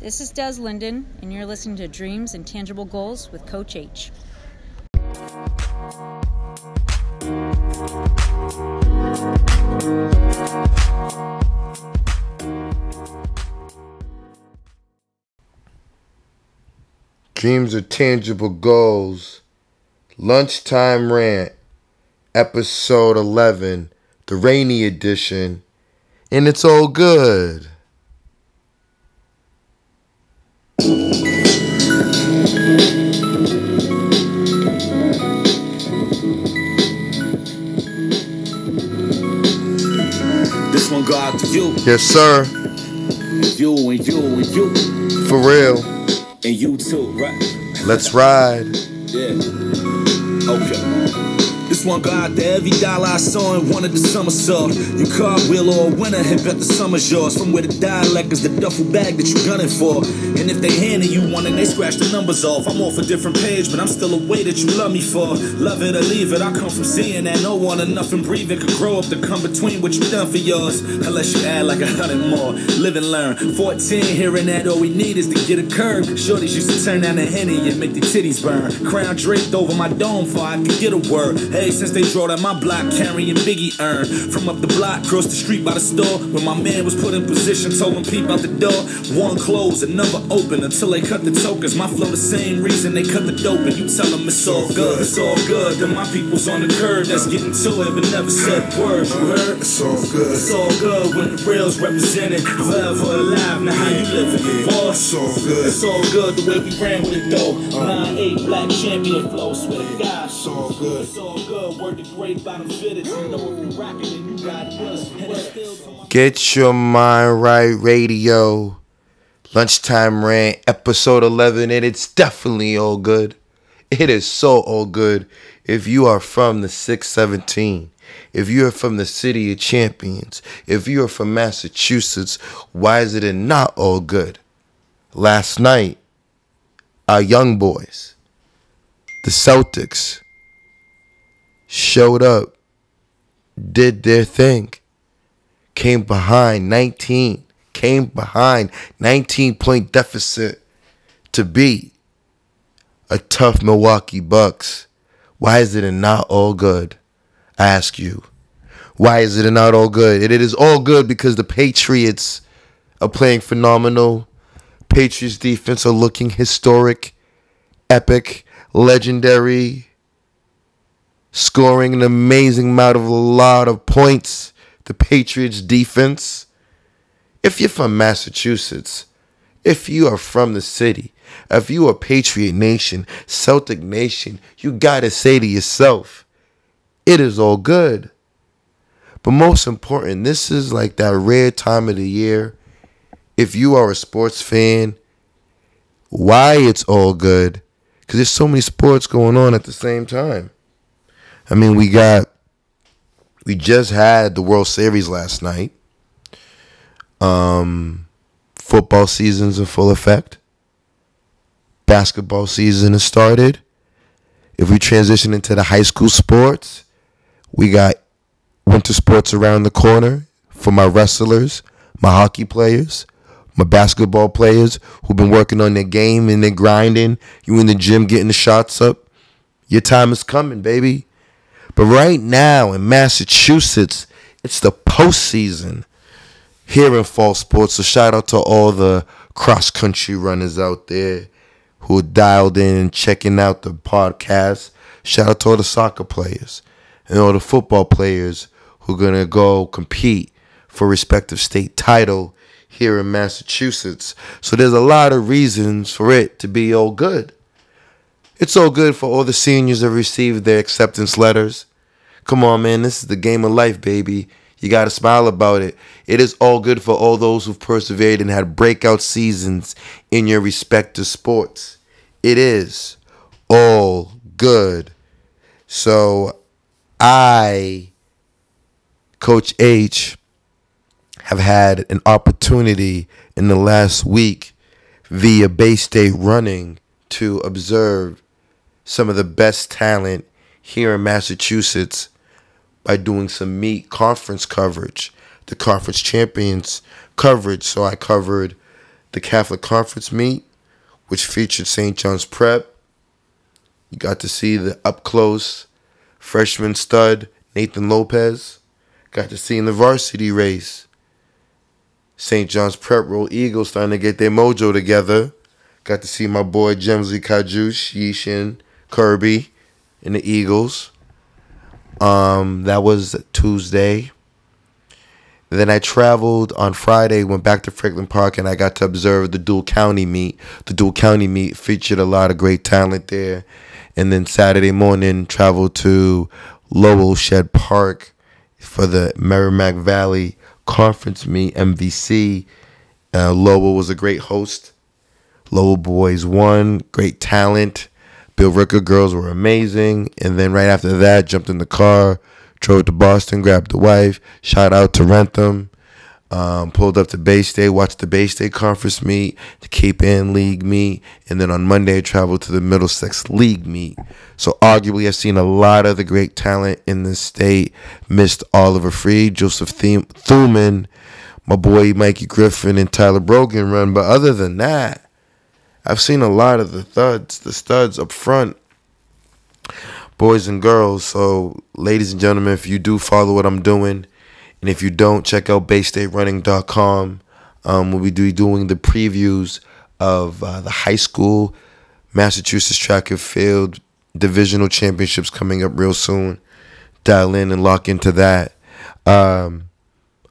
This is Des Linden, and you're listening to Dreams and Tangible Goals with Coach H. Dreams are tangible goals. Lunchtime rant, episode 11, the rainy edition, and it's all good. This one go out to you, Yes, sir. you, and you, and you, For real. and you too, right? Let's ride. Yeah. Okay. This one go out to every dollar I saw one of the summer saw. You cartwheel or a winner and bet the summer's yours. From where the dialect is the duffel bag that you gunning for. And if they handing you one and they scratch the numbers off, I'm off a different page, but I'm still a way that you love me for. Love it or leave it, I come from seeing that no one or nothing breathing could grow up to come between what you done for yours. Unless you add like a hundred more. Live and learn. 14, hearing that all we need is to get a curve. Shorties used to turn down the henny and make the titties burn. Crown draped over my dome for I could get a word. Hey, since they draw on my block, carrying Biggie earn. From up the block, across the street by the store, when my man was put in position, told him peep out the door. One closed, another open until they cut the tokens. My flow the same reason they cut the dope, and you tell them it's all good, it's all good. Then my people's on the curb that's getting to it, but never said words. You heard? It's all good. It's all good when the real's represented. Forever alive, now how you living? It's all good. It's all good the way we ran with it though. 9-8 black champion flow, swear to God. It's all good. It's all good, word to great bottom fitted. You know if you rockin' then you got us. And it's still to my Get your mind right radio. Lunchtime rant, episode 11, and it's definitely all good. It is so all good if you are from the 617. If you are from the city of champions, if you are from Massachusetts, why is it not all good? Last night, our young boys, the Celtics, showed up, did their thing came behind 19, came behind 19 point deficit to beat a tough Milwaukee Bucks. Why is it not all good? I ask you. Why is it not all good? It is all good because the Patriots are playing phenomenal. Patriots defense are looking historic, epic, legendary, scoring an amazing amount of a lot of points. The Patriots defense. If you're from Massachusetts, if you are from the city, if you are Patriot Nation, Celtic Nation, you gotta say to yourself, it is all good. But most important, this is like that rare time of the year. If you are a sports fan, why it's all good? Because there's so many sports going on at the same time. I mean, we got, we just had the World Series last night. Um, football season's in full effect. Basketball season has started. If we transition into the high school sports, we got winter sports around the corner for my wrestlers, my hockey players, my basketball players who've been working on their game and they're grinding. You in the gym getting the shots up. Your time is coming, baby. But right now in Massachusetts, it's the postseason here in fall sports. So shout out to all the cross country runners out there who dialed in and checking out the podcast. Shout out to all the soccer players and all the football players who are gonna go compete for respective state title here in Massachusetts. So there's a lot of reasons for it to be all good. It's all good for all the seniors that received their acceptance letters. Come on, man. This is the game of life, baby. You got to smile about it. It is all good for all those who've persevered and had breakout seasons in your respective sports. It is all good. So, I, Coach H, have had an opportunity in the last week via Bay State Running to observe some of the best talent here in Massachusetts by doing some meet conference coverage, the conference champions coverage. So I covered the Catholic Conference meet, which featured St. John's Prep. You got to see the up close freshman stud Nathan Lopez. Got to see in the varsity race. St. John's Prep Roll Eagles starting to get their mojo together. Got to see my boy Jemsley Kajush, Yishin, Kirby, and the Eagles. Um, that was Tuesday. Then I traveled on Friday, went back to Franklin Park, and I got to observe the Dual County meet. The Dual County meet featured a lot of great talent there. And then Saturday morning, traveled to Lowell Shedd Park for the Merrimack Valley Conference meet, MVC. Uh, Lowell was a great host. Lowell boys won, great talent. Billerica girls were amazing. And then right after that, jumped in the car, drove to Boston, grabbed the wife. Shout out to Wrentham. Um, pulled up to Bay State, watched the Bay State Conference meet, the Cape Ann League meet, and then on Monday I traveled to the Middlesex League meet. So arguably, I've seen a lot of the great talent in the state. Missed Oliver Freed, Joseph Thuman, my boy Mikey Griffin, and Tyler Brogan run. But other than that, I've seen a lot of the thuds, the studs up front boys and girls. So, ladies and gentlemen, if you do follow what I'm doing, and if you don't, check out BayStateRunning.com. Um, we'll be doing the previews of uh, the high school Massachusetts track and field divisional championships coming up real soon. Dial in and lock into that. Um,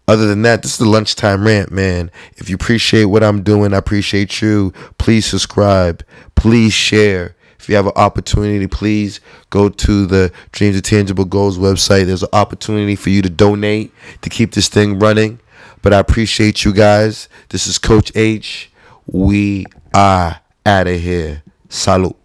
other than that, this is the lunchtime rant, man. If you appreciate what I'm doing, I appreciate you. Please subscribe. Please share. If you have an opportunity, please go to the Dreams of Tangible Goals website. There's an opportunity for you to donate to keep this thing running. But I appreciate you guys. This is Coach H. We are out of here. Salute.